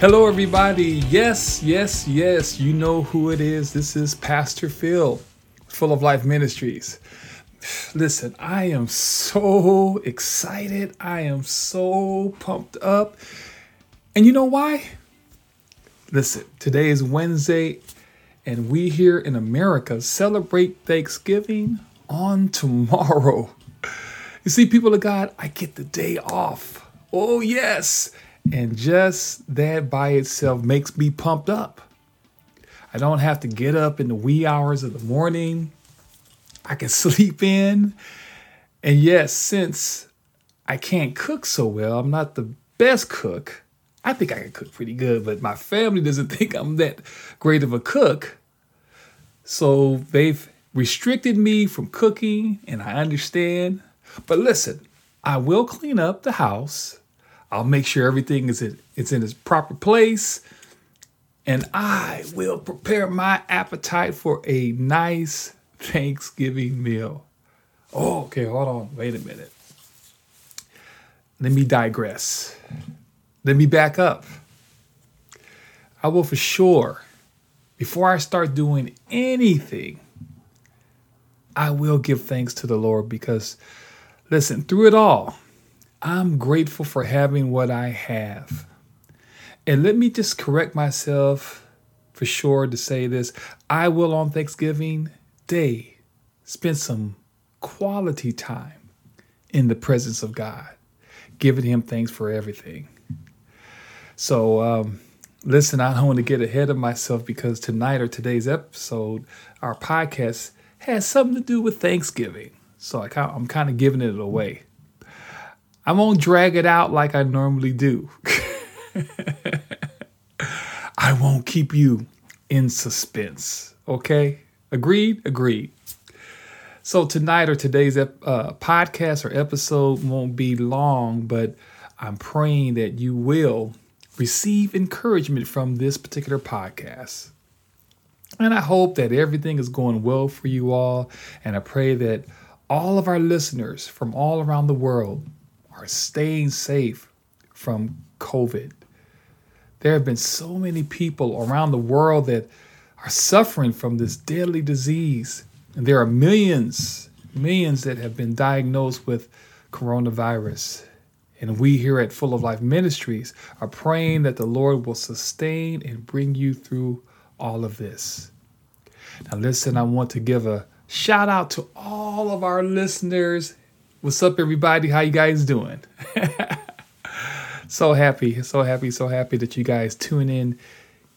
Hello, everybody. Yes, yes, yes. You know who it is. This is Pastor Phil, Full of Life Ministries. Listen, I am so excited. I am so pumped up. And you know why? Listen, today is Wednesday, and we here in America celebrate Thanksgiving on tomorrow. You see, people of God, I get the day off. Oh, yes. And just that by itself makes me pumped up. I don't have to get up in the wee hours of the morning. I can sleep in. And yes, since I can't cook so well, I'm not the best cook. I think I can cook pretty good, but my family doesn't think I'm that great of a cook. So they've restricted me from cooking, and I understand. But listen, I will clean up the house I'll make sure everything is in, it's in its proper place. And I will prepare my appetite for a nice Thanksgiving meal. Oh, okay, hold on. Wait a minute. Let me digress. Let me back up. I will for sure, before I start doing anything, I will give thanks to the Lord because, listen, through it all, I'm grateful for having what I have. And let me just correct myself for sure to say this. I will on Thanksgiving Day spend some quality time in the presence of God, giving Him thanks for everything. So, um, listen, I don't want to get ahead of myself because tonight or today's episode, our podcast, has something to do with Thanksgiving. So I, I'm kind of giving it away. I won't drag it out like I normally do. I won't keep you in suspense. Okay? Agreed? Agreed. So, tonight or today's uh, podcast or episode won't be long, but I'm praying that you will receive encouragement from this particular podcast. And I hope that everything is going well for you all. And I pray that all of our listeners from all around the world are staying safe from COVID. There have been so many people around the world that are suffering from this deadly disease. And there are millions, millions that have been diagnosed with coronavirus. And we here at Full of Life Ministries are praying that the Lord will sustain and bring you through all of this. Now, listen, I want to give a shout out to all of our listeners What's up, everybody? How you guys doing? so happy, so happy, so happy that you guys tune in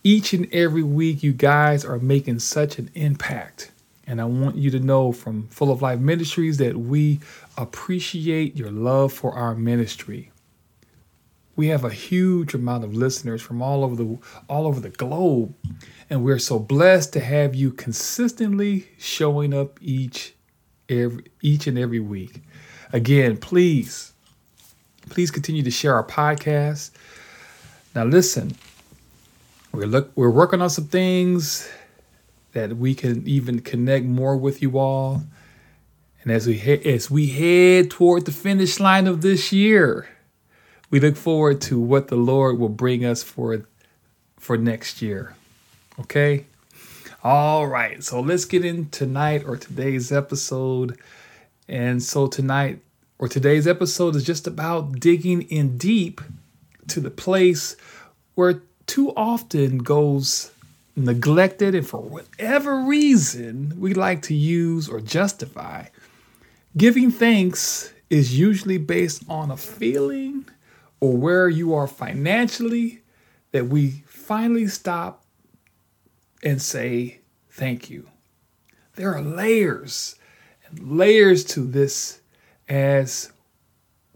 each and every week. You guys are making such an impact. And I want you to know from Full of Life Ministries that we appreciate your love for our ministry. We have a huge amount of listeners from all over the all over the globe, and we're so blessed to have you consistently showing up each every each and every week. Again, please, please continue to share our podcast. Now, listen, we're look we're working on some things that we can even connect more with you all. And as we he- as we head toward the finish line of this year, we look forward to what the Lord will bring us for for next year. Okay? All right. So let's get in tonight or today's episode and so tonight or today's episode is just about digging in deep to the place where too often goes neglected and for whatever reason we like to use or justify. Giving thanks is usually based on a feeling or where you are financially that we finally stop and say thank you. There are layers layers to this as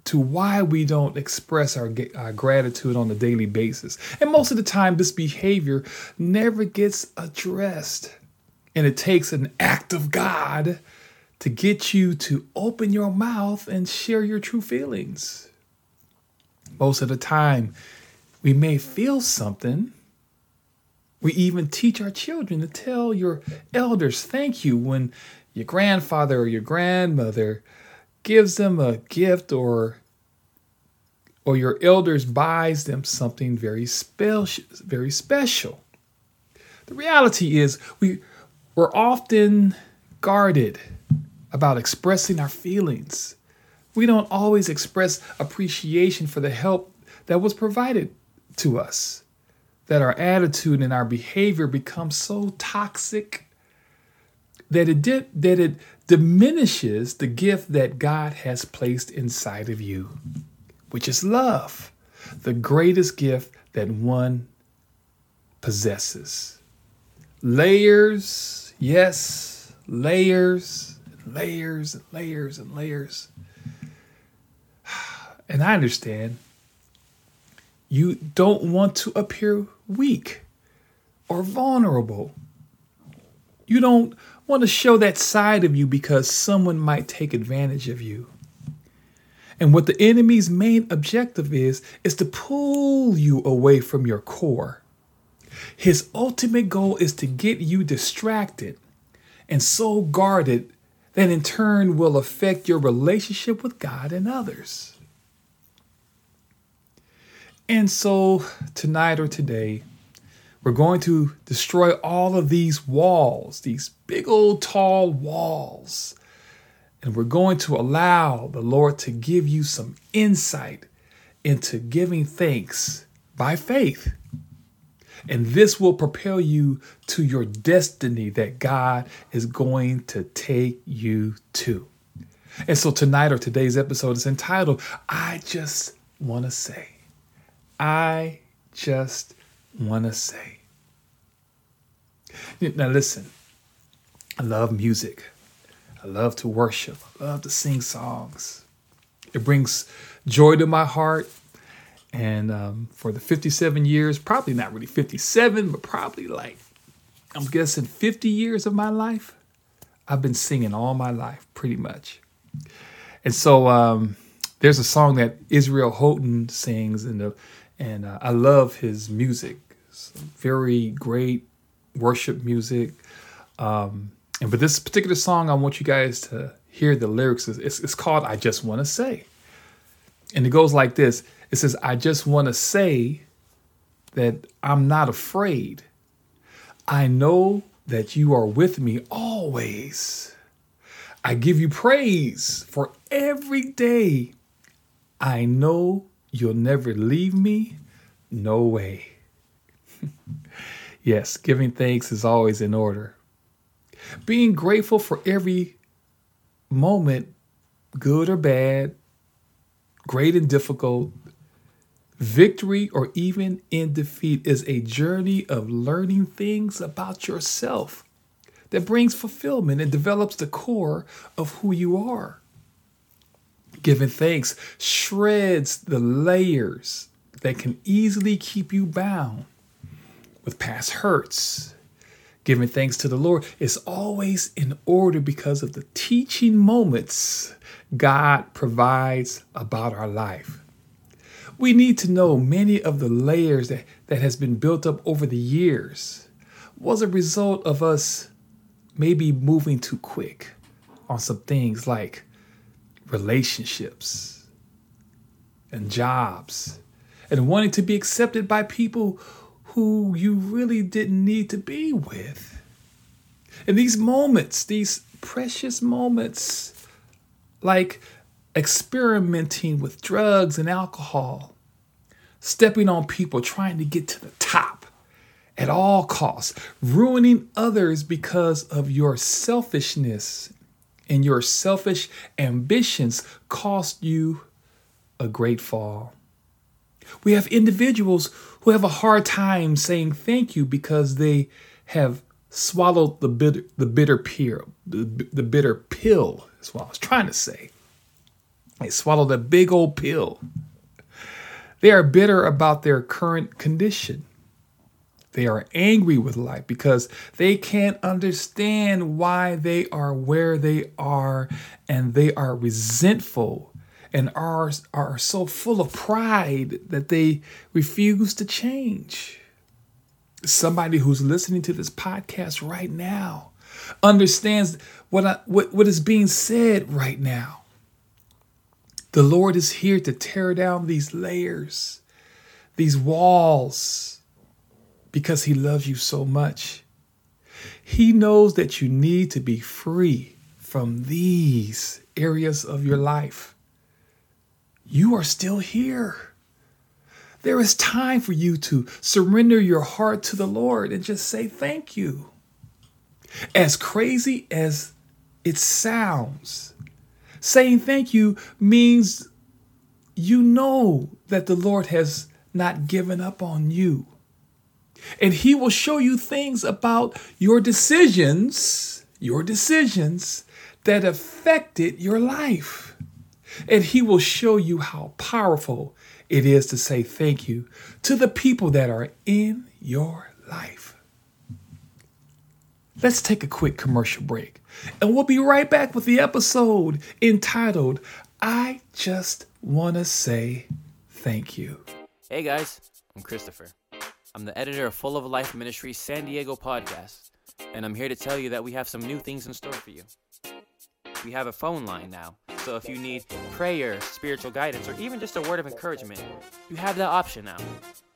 to why we don't express our, our, gratitude on a daily basis. And most of the time, this behavior never gets addressed. And it takes an act of God to get you to open your mouth and share your true feelings. Most of the time, we may feel something. We even teach our children to tell your elders thank you when your grandfather or your grandmother gives them a gift or or your elders buys them something very special, very special. The reality is we we're often guarded about expressing our feelings. We don't always express appreciation for the help that was provided to us. That our attitude and our behavior becomes so toxic that it did, that it diminishes the gift that God has placed inside of you, which is love, the greatest gift that one possesses. Layers, yes, layers, layers and layers and layers. And I understand you don't want to appear weak or vulnerable. You don't want to show that side of you because someone might take advantage of you. And what the enemy's main objective is, is to pull you away from your core. His ultimate goal is to get you distracted and so guarded that in turn will affect your relationship with God and others. And so tonight or today, we're going to destroy all of these walls, these big old tall walls. And we're going to allow the Lord to give you some insight into giving thanks by faith. And this will propel you to your destiny that God is going to take you to. And so tonight or today's episode is entitled, I Just Want to Say. I just want to say. Now, listen, I love music. I love to worship. I love to sing songs. It brings joy to my heart. And um, for the 57 years, probably not really 57, but probably like, I'm guessing 50 years of my life, I've been singing all my life, pretty much. And so um, there's a song that Israel Houghton sings in the and uh, I love his music. It's very great worship music. Um, and but this particular song, I want you guys to hear the lyrics. It's, it's called "I Just Want to Say," and it goes like this. It says, "I just want to say that I'm not afraid. I know that you are with me always. I give you praise for every day. I know You'll never leave me? No way. yes, giving thanks is always in order. Being grateful for every moment, good or bad, great and difficult, victory or even in defeat, is a journey of learning things about yourself that brings fulfillment and develops the core of who you are. Giving thanks shreds the layers that can easily keep you bound with past hurts. Giving thanks to the Lord is always in order because of the teaching moments God provides about our life. We need to know many of the layers that, that has been built up over the years was a result of us maybe moving too quick on some things like relationships and jobs and wanting to be accepted by people who you really didn't need to be with. And these moments, these precious moments, like experimenting with drugs and alcohol, stepping on people trying to get to the top at all costs, ruining others because of your selfishness and your selfish ambitions cost you a great fall. We have individuals who have a hard time saying thank you because they have swallowed the bitter, the bitter pill. The, the bitter pill is what I was trying to say. They swallowed a big old pill. They are bitter about their current condition. They are angry with life because they can't understand why they are where they are and they are resentful and are, are so full of pride that they refuse to change. Somebody who's listening to this podcast right now understands what, I, what, what is being said right now. The Lord is here to tear down these layers, these walls, because He loves you so much. He knows that you need to be free from these areas of your life. You are still here. There is time for you to surrender your heart to the Lord and just say thank you. As crazy as it sounds, saying thank you means you know that the Lord has not given up on you. And He will show you things about your decisions, your decisions that affected your life. And He will show you how powerful it is to say thank you to the people that are in your life. Let's take a quick commercial break, and we'll be right back with the episode entitled, I Just Want to Say Thank You. Hey guys, I'm Christopher. I'm the editor of Full of Life Ministries San Diego podcast, and I'm here to tell you that we have some new things in store for you. We have a phone line now so if you need prayer, spiritual guidance, or even just a word of encouragement, you have that option now.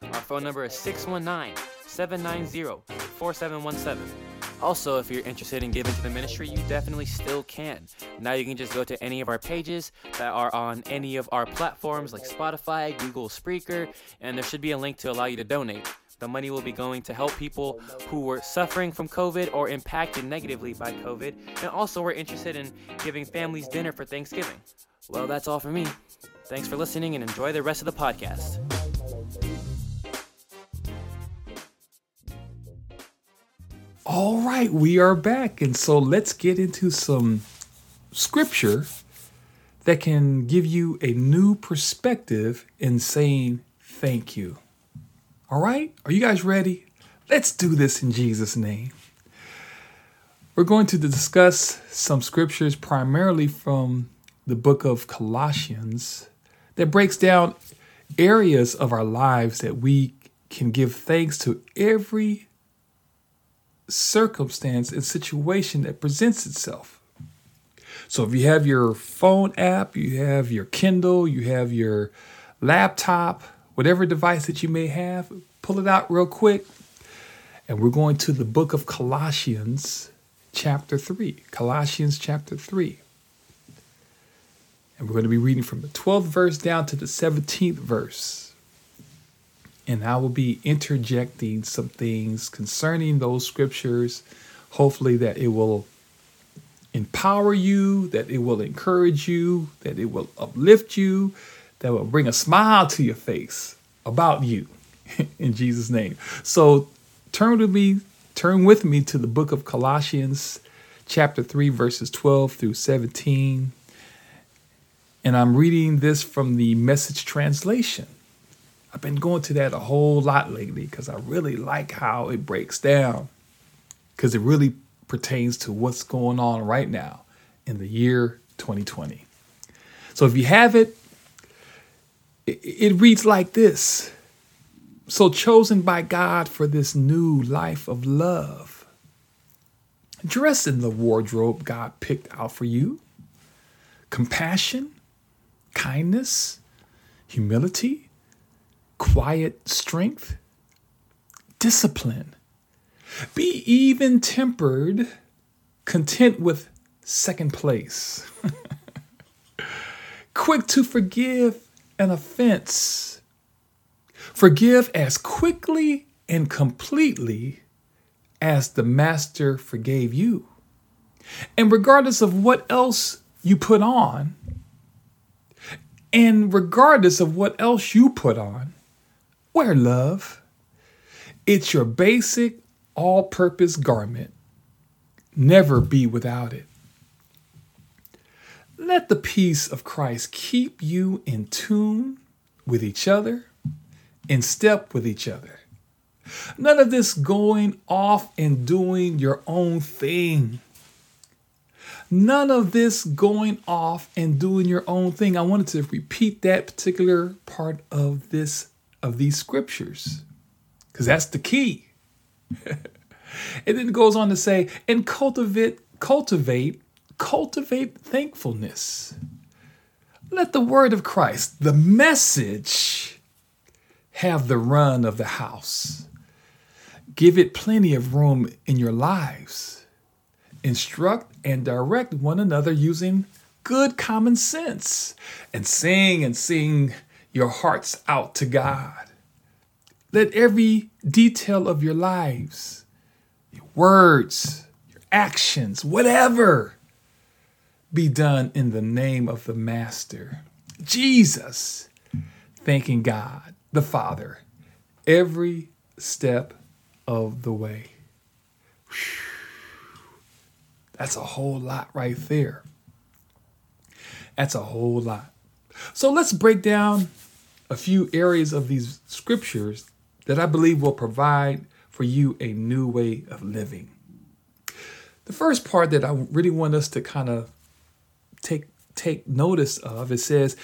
Our phone number is 619 790 4717. Also, if you're interested in giving to the ministry, you definitely still can. Now you can just go to any of our pages that are on any of our platforms like Spotify, Google Spreaker, and there should be a link to allow you to donate. The money will be going to help people who were suffering from COVID or impacted negatively by COVID, and also we're interested in giving families dinner for Thanksgiving. Well, that's all for me. Thanks for listening and enjoy the rest of the podcast. All right, we are back. And so let's get into some scripture that can give you a new perspective in saying thank you. All right? Are you guys ready? Let's do this in Jesus' name. We're going to discuss some scriptures primarily from the book of Colossians that breaks down areas of our lives that we can give thanks to every circumstance and situation that presents itself. So if you have your phone app, you have your Kindle, you have your laptop, whatever device that you may have, pull it out real quick. And we're going to the book of Colossians, chapter 3. Colossians, chapter 3. And we're going to be reading from the 12th verse down to the 17th verse. And I will be interjecting some things concerning those scriptures. Hopefully, that it will empower you, that it will encourage you, that it will uplift you, that will bring a smile to your face about you in Jesus' name. So turn with me, turn with me to the book of Colossians, chapter 3, verses 12 through 17. And I'm reading this from the message translation. I've been going to that a whole lot lately because I really like how it breaks down, because it really pertains to what's going on right now in the year 2020. So if you have it, it, reads like this So, chosen by God for this new life of love, dress in the wardrobe God picked out for you compassion, kindness, humility, quiet strength, discipline. Be even tempered, content with second place. Quick to forgive an offense. Forgive as quickly and completely as the Master forgave you. And regardless of what else you put on, and regardless of what else you put on, wear love. It's your basic, all purpose garment. Never be without it. Let the peace of Christ keep you in tune with each other, in step with each other. None of this going off and doing your own thing. None of this going off and doing your own thing. I wanted to repeat that particular part of this of these scriptures because that's the key. and then it goes on to say, and cultivate cultivate cultivate thankfulness. Let the word of Christ, the message, have the run of the house. Give it plenty of room in your lives. Instruct and direct one another using good common sense and sing and sing your hearts out to God. Let every detail of your lives, your words, your actions, whatever, be done in the name of the Master, Jesus, thanking God, the Father, every step of the way. That's a whole lot right there. That's a whole lot. So let's break down a few areas of these scriptures that I believe will provide for you a new way of living. The first part that I really want us to kind of take take notice of it says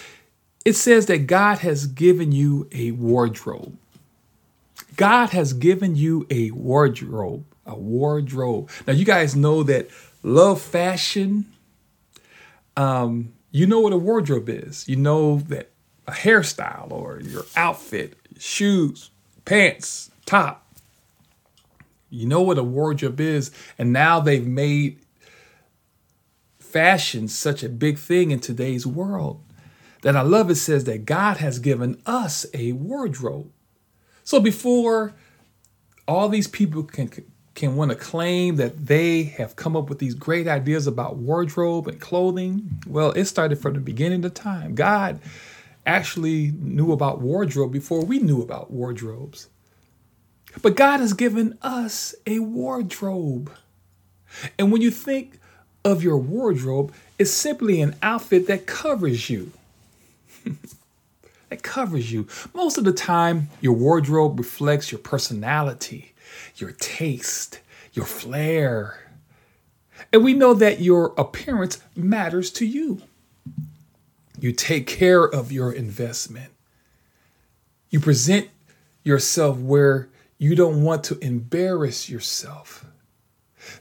it says that God has given you a wardrobe. God has given you a wardrobe, a wardrobe. Now you guys know that love fashion um you know what a wardrobe is. You know that a hairstyle or your outfit, shoes, pants, top. You know what a wardrobe is. And now they've made fashion such a big thing in today's world that I love it says that God has given us a wardrobe. So before all these people can can want to claim that they have come up with these great ideas about wardrobe and clothing, well, it started from the beginning of time. God actually knew about wardrobe before we knew about wardrobes. But God has given us a wardrobe. And when you think of your wardrobe, is simply an outfit that covers you. that covers you. Most of the time, your wardrobe reflects your personality, your taste, your flair. And we know that your appearance matters to you. You take care of your investment. You present yourself where you don't want to embarrass yourself.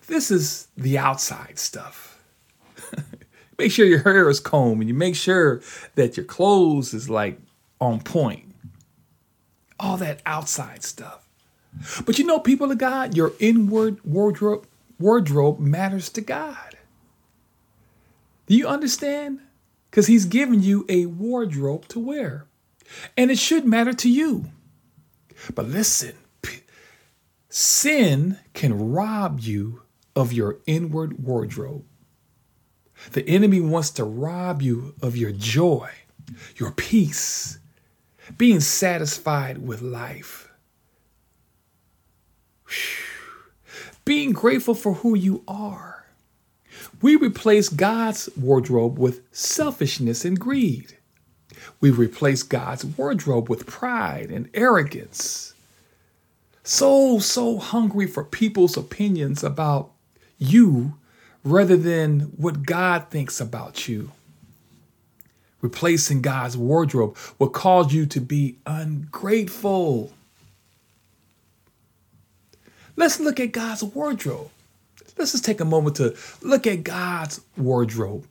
This is the outside stuff. make sure your hair is combed and you make sure that your clothes is like on point. All that outside stuff. But you know, people of God, your inward wardrobe wardrobe matters to God. Do you understand? because he's given you a wardrobe to wear. And it should matter to you. But listen, sin can rob you of your inward wardrobe. The enemy wants to rob you of your joy, your peace, being satisfied with life, being grateful for who you are we replace God's wardrobe with selfishness and greed. We replace God's wardrobe with pride and arrogance. So, so hungry for people's opinions about you rather than what God thinks about you. Replacing God's wardrobe will cause you to be ungrateful. Let's look at God's wardrobe. Let's just take a moment to look at God's wardrobe.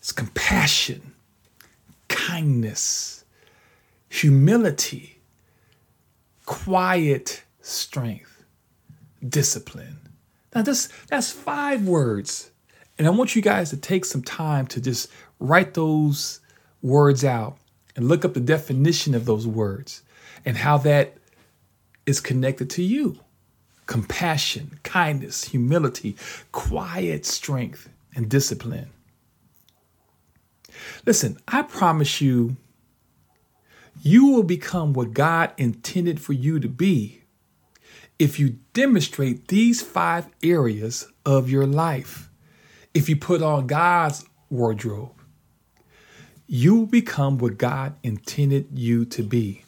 It's compassion, kindness, humility, quiet strength, discipline. Now, this, that's five words. And I want you guys to take some time to just write those words out and look up the definition of those words and how that is connected to you compassion, kindness, humility, quiet strength, and discipline. Listen, I promise you, you will become what God intended for you to be if you demonstrate these five areas of your life. If you put on God's wardrobe, you will become what God intended you to be.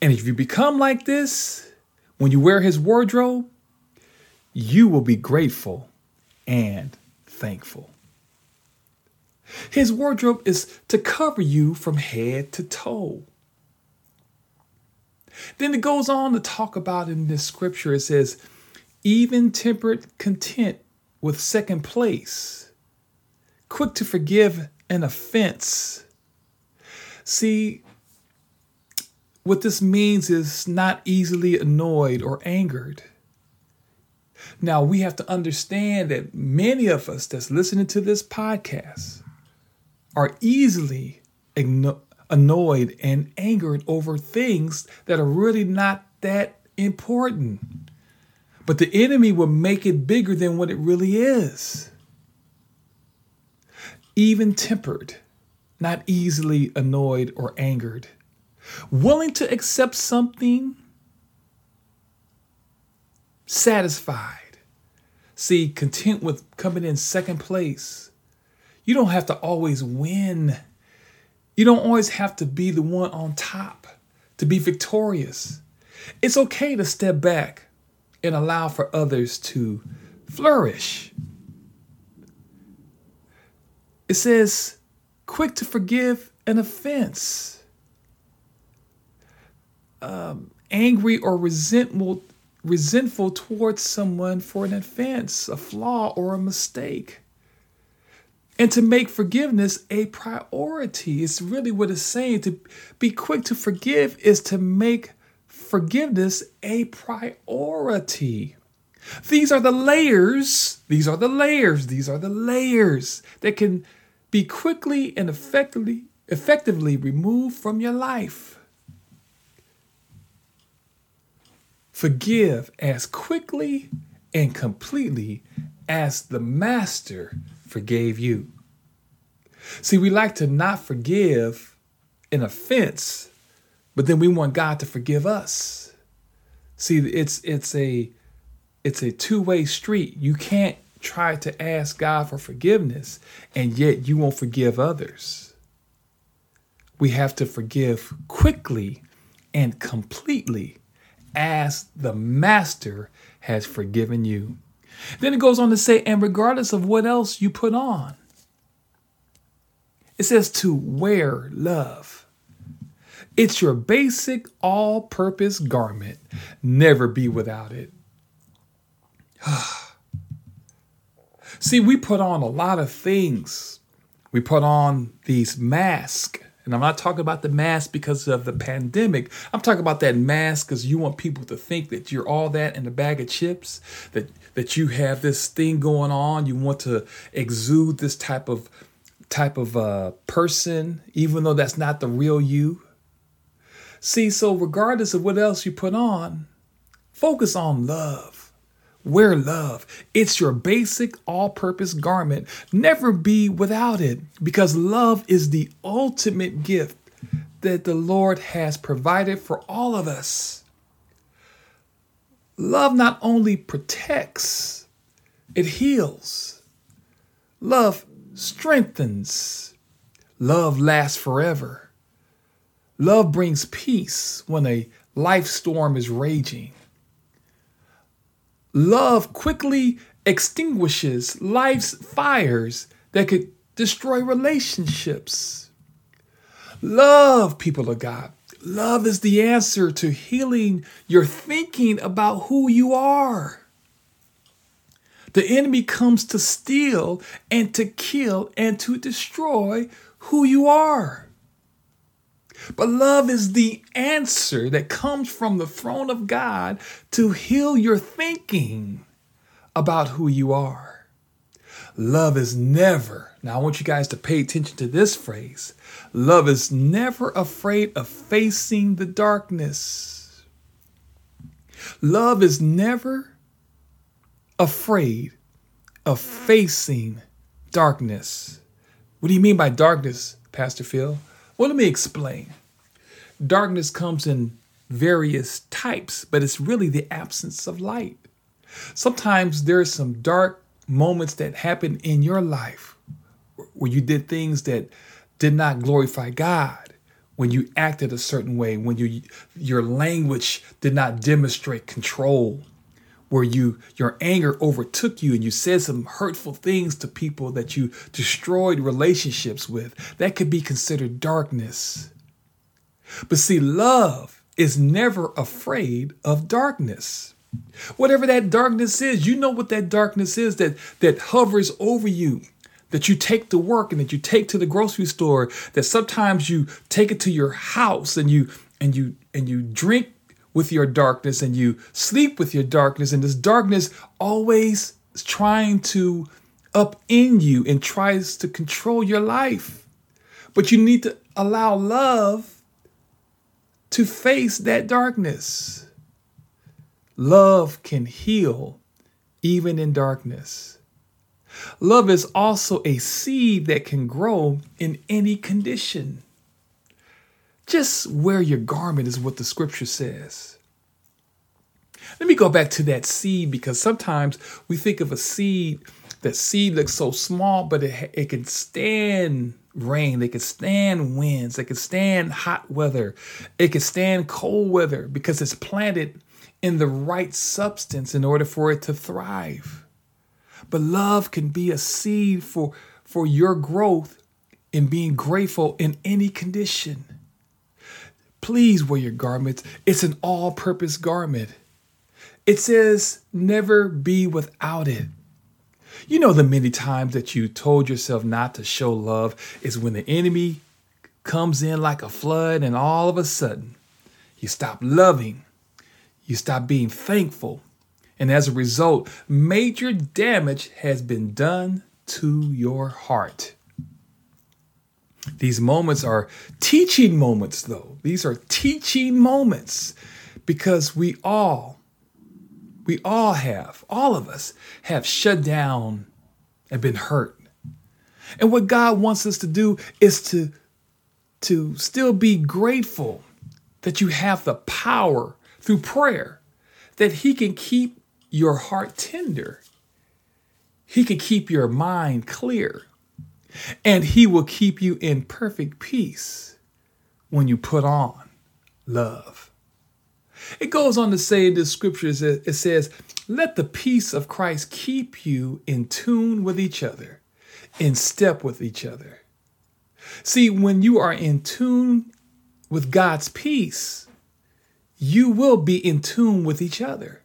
And if you become like this, when you wear his wardrobe, you will be grateful and thankful. His wardrobe is to cover you from head to toe. Then it goes on to talk about in this scripture, it says, even temperate content with second place, quick to forgive an offense, See, what this means is not easily annoyed or angered. Now, we have to understand that many of us that's listening to this podcast are easily annoyed and angered over things that are really not that important. But the enemy will make it bigger than what it really is. Even tempered, not easily annoyed or angered. Willing to accept something, satisfied. See, content with coming in second place. You don't have to always win. You don't always have to be the one on top to be victorious. It's okay to step back and allow for others to flourish. It says, quick to forgive an offense, um, angry or resentful, resentful towards someone for an offense, a flaw, or a mistake. And to make forgiveness a priority. It's really what it's saying. To be quick to forgive is to make forgiveness a priority. These are the layers, these are the layers, these are the layers that can be quickly and effectively effectively removed from your life. Forgive as quickly and completely as the master forgave you. See, we like to not forgive an offense but then we want God to forgive us. See, it's it's a it's a two-way street. You can't try to ask God for forgiveness and yet you won't forgive others. We have to forgive quickly and completely as the master has forgiven you. Then it goes on to say, and regardless of what else you put on, it says to wear love. It's your basic all purpose garment. Never be without it. See, we put on a lot of things. We put on these masks. And I'm not talking about the mask because of the pandemic. I'm talking about that mask because you want people to think that you're all that in a bag of chips, that that you have this thing going on. You want to exude this type of type of uh, person, even though that's not the real you. See, so regardless of what else you put on, focus on love. Wear love. It's your basic all purpose garment. Never be without it because love is the ultimate gift that the Lord has provided for all of us. Love not only protects, it heals. Love strengthens. Love lasts forever. Love brings peace when a life storm is raging. Love quickly extinguishes life's fires that could destroy relationships. Love, people of God. Love is the answer to healing your thinking about who you are. The enemy comes to steal and to kill and to destroy who you are. But love is the answer that comes from the throne of God to heal your thinking about who you are. Love is never, now I want you guys to pay attention to this phrase love is never afraid of facing the darkness. Love is never afraid of facing darkness. What do you mean by darkness, Pastor Phil? Well, let me explain. Darkness comes in various types, but it's really the absence of light. Sometimes there are some dark moments that happen in your life where you did things that did not glorify God, when you acted a certain way, when you your language did not demonstrate control, where you your anger overtook you and you said some hurtful things to people that you destroyed relationships with. That could be considered darkness. But see love is never afraid of darkness. Whatever that darkness is you know what that darkness is that that hovers over you that you take to work and that you take to the grocery store, that sometimes you take it to your house and you and you and you drink with your darkness and you sleep with your darkness and this darkness always is trying to up in you and tries to control your life. But you need to allow love to face that darkness. Love can heal even in darkness. Love is also a seed that can grow in any condition. Just wear your garment is what the scripture says. Let me go back to that seed because sometimes we think of a seed, that seed looks so small, but it, it can stand rain, it can stand winds, it can stand hot weather, it can stand cold weather because it's planted in the right substance in order for it to thrive. But love can be a seed for, for your growth in being grateful in any condition. Please wear your garments. It's an all purpose garment. It says, never be without it. You know, the many times that you told yourself not to show love is when the enemy comes in like a flood, and all of a sudden, you stop loving, you stop being thankful, and as a result, major damage has been done to your heart. These moments are teaching moments, though. These are teaching moments because we all, we all have, all of us have shut down and been hurt. And what God wants us to do is to, to still be grateful that you have the power through prayer, that He can keep your heart tender. He can keep your mind clear. And He will keep you in perfect peace when you put on love. It goes on to say in the scriptures, it says, Let the peace of Christ keep you in tune with each other, in step with each other. See, when you are in tune with God's peace, you will be in tune with each other.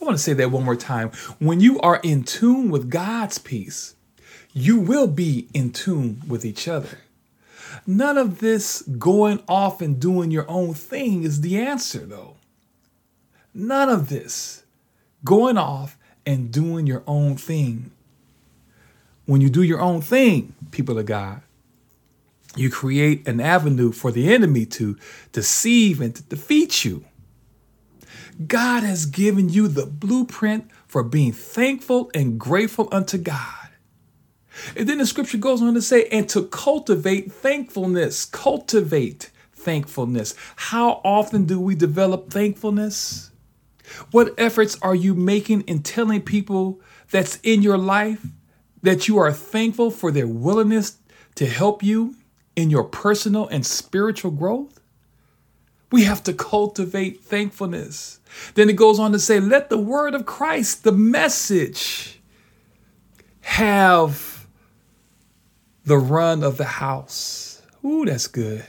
I want to say that one more time. When you are in tune with God's peace, you will be in tune with each other. None of this going off and doing your own thing is the answer, though. None of this going off and doing your own thing. When you do your own thing, people of God, you create an avenue for the enemy to deceive and to defeat you. God has given you the blueprint for being thankful and grateful unto God. And then the scripture goes on to say, and to cultivate thankfulness. Cultivate thankfulness. How often do we develop thankfulness? What efforts are you making in telling people that's in your life that you are thankful for their willingness to help you in your personal and spiritual growth? We have to cultivate thankfulness. Then it goes on to say, let the word of Christ, the message, have the run of the house. Ooh, that's good.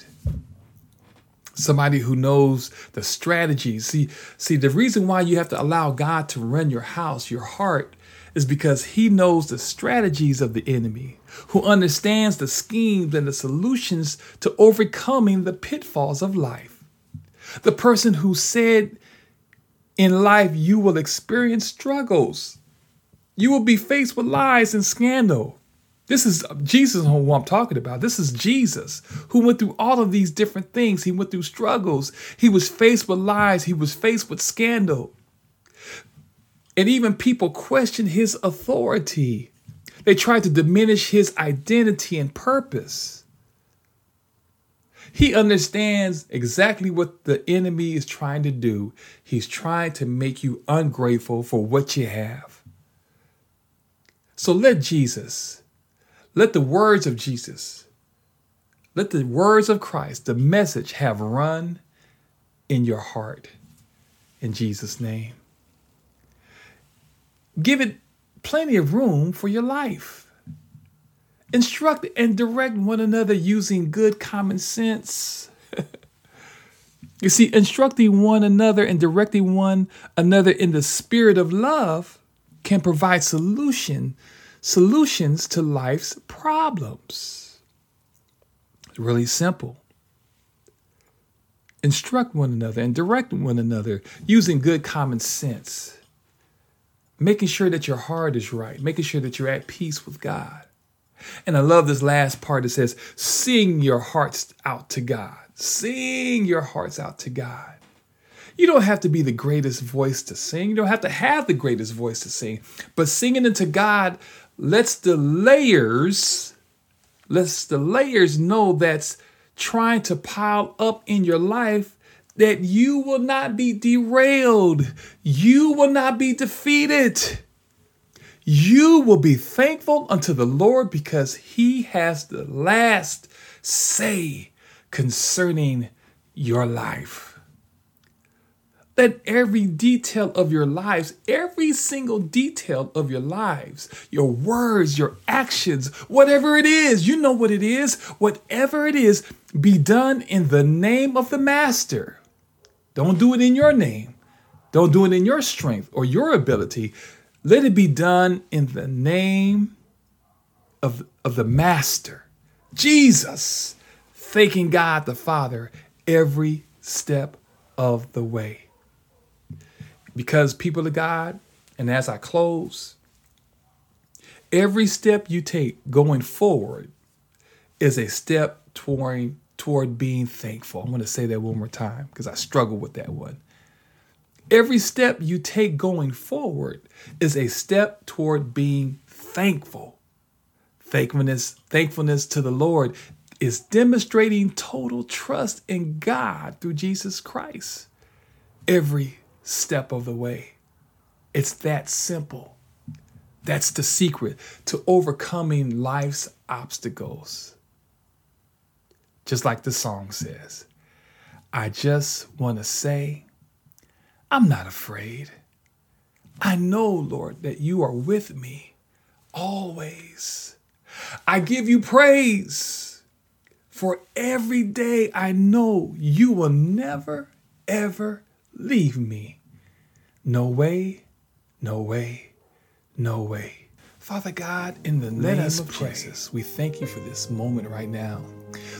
Somebody who knows the strategies. See, see, the reason why you have to allow God to run your house, your heart, is because he knows the strategies of the enemy, who understands the schemes and the solutions to overcoming the pitfalls of life. The person who said in life you will experience struggles. You will be faced with lies and scandal. This is Jesus who I'm talking about. This is Jesus who went through all of these different things. He went through struggles. He was faced with lies. He was faced with scandal. And even people questioned his authority. They tried to diminish his identity and purpose. He understands exactly what the enemy is trying to do. He's trying to make you ungrateful for what you have. So let Jesus, let the words of Jesus, let the words of Christ, the message have run in your heart. In Jesus' name. Give it plenty of room for your life. Instruct and direct one another using good common sense. you see, instructing one another and directing one another in the spirit of love can provide solution solutions to life's problems. It's really simple. Instruct one another and direct one another using good common sense. Making sure that your heart is right, making sure that you're at peace with God. And I love this last part that says, sing your hearts out to God. Sing your hearts out to God. You don't have to be the greatest voice to sing. You don't have to have the greatest voice to sing. But singing into God lets the layers, lets the layers know that's trying to pile up in your life that you will not be derailed. You will not be defeated. You will be thankful unto the Lord because he has the last say concerning your life. Let every detail of your lives, every single detail of your lives, your words, your actions, whatever it is, you know what it is, whatever it is, be done in the name of the Master. Don't do it in your name. Don't do it in your strength or your ability. Let it be done in the name of, of the Master, Jesus, thanking God the Father every step of the way. Because, people of God, and as I close, every step you take going forward is a step toward, toward being thankful. I'm going to say that one more time because I struggle with that one. Every step you take going forward is a step toward being thankful. Thankfulness, thankfulness to the Lord is demonstrating total trust in God through Jesus Christ. Every step of the way. It's that simple. That's the secret to overcoming life's obstacles. Just like the song says, I just want to say, I'm not afraid. I know, Lord, that you are with me always. I give you praise for every day I know you will never, ever leave me. No way, no way, no way. Father God, in the Let name of pray. Jesus, we thank you for this moment right now.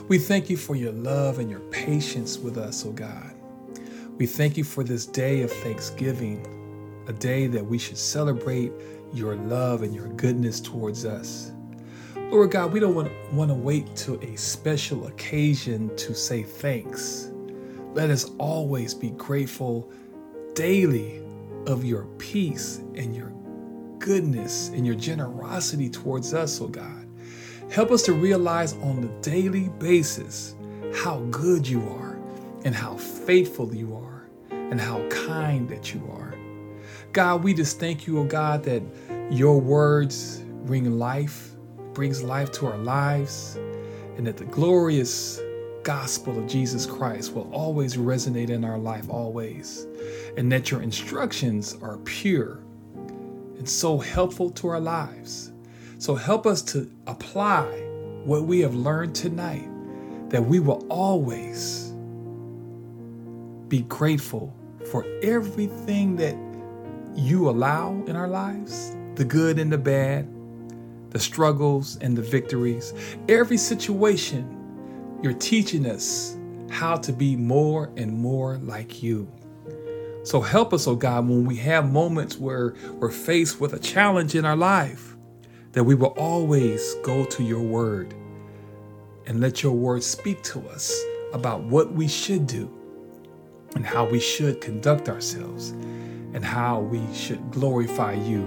We thank you for your love and your patience with us, oh God. We thank you for this day of thanksgiving, a day that we should celebrate your love and your goodness towards us. Lord God, we don't want, want to wait to a special occasion to say thanks. Let us always be grateful daily of your peace and your goodness and your generosity towards us, oh God. Help us to realize on a daily basis how good you are and how faithful you are and how kind that you are. God, we just thank you, oh God, that your words bring life, brings life to our lives, and that the glorious gospel of Jesus Christ will always resonate in our life, always, and that your instructions are pure and so helpful to our lives. So help us to apply what we have learned tonight, that we will always be grateful for everything that you allow in our lives the good and the bad, the struggles and the victories, every situation you're teaching us how to be more and more like you. So help us, oh God, when we have moments where we're faced with a challenge in our life, that we will always go to your word and let your word speak to us about what we should do and how we should conduct ourselves and how we should glorify you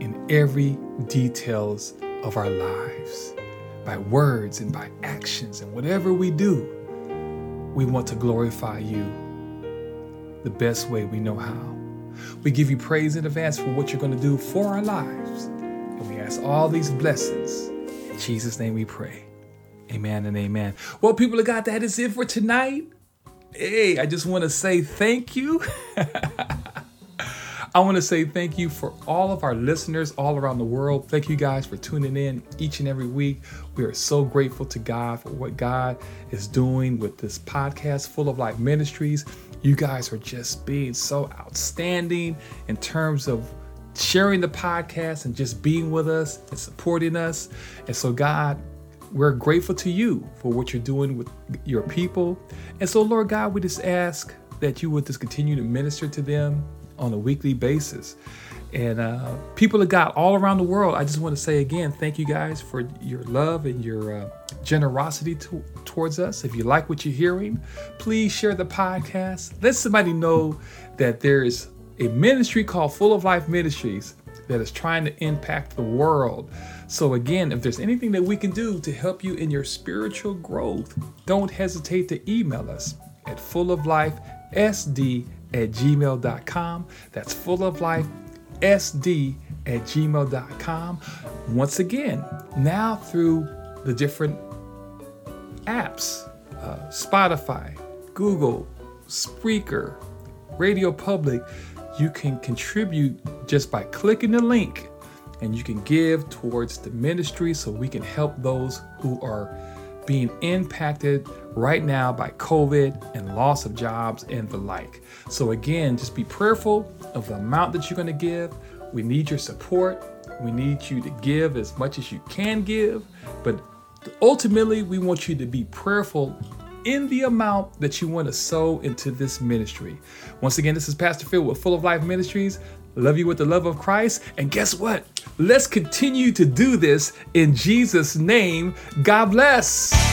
in every details of our lives by words and by actions and whatever we do, we want to glorify you the best way we know how. We give you praise in advance for what you're going to do for our lives. And we ask all these blessings. In Jesus' name we pray. Amen and amen. Well, people of God, that is it for tonight. Hey, I just want to say thank you. I want to say thank you for all of our listeners all around the world. Thank you guys for tuning in each and every week. We are so grateful to God for what God is doing with this podcast, Full of Life Ministries. You guys are just being so outstanding in terms of sharing the podcast and just being with us and supporting us. And so, God, we're grateful to you for what you're doing with your people. And so, Lord God, we just ask that you would just continue to minister to them on a weekly basis. And uh, people of God all around the world, I just want to say again, thank you guys for your love and your uh, generosity to, towards us. If you like what you're hearing, please share the podcast. Let somebody know that there is a ministry called Full of Life Ministries that is trying to impact the world. So, again, if there's anything that we can do to help you in your spiritual growth, don't hesitate to email us at fulloflifesd at gmail.com. That's full of life sd at gmail.com. Once again, now through the different apps uh, Spotify, Google, Spreaker, Radio Public, you can contribute just by clicking the link and you can give towards the ministry so we can help those who are being impacted right now by COVID and loss of jobs and the like. So, again, just be prayerful of the amount that you're going to give. We need your support. We need you to give as much as you can give. But ultimately, we want you to be prayerful in the amount that you want to sow into this ministry. Once again, this is Pastor Phil with Full of Life Ministries. Love you with the love of Christ. And guess what? Let's continue to do this in Jesus' name. God bless.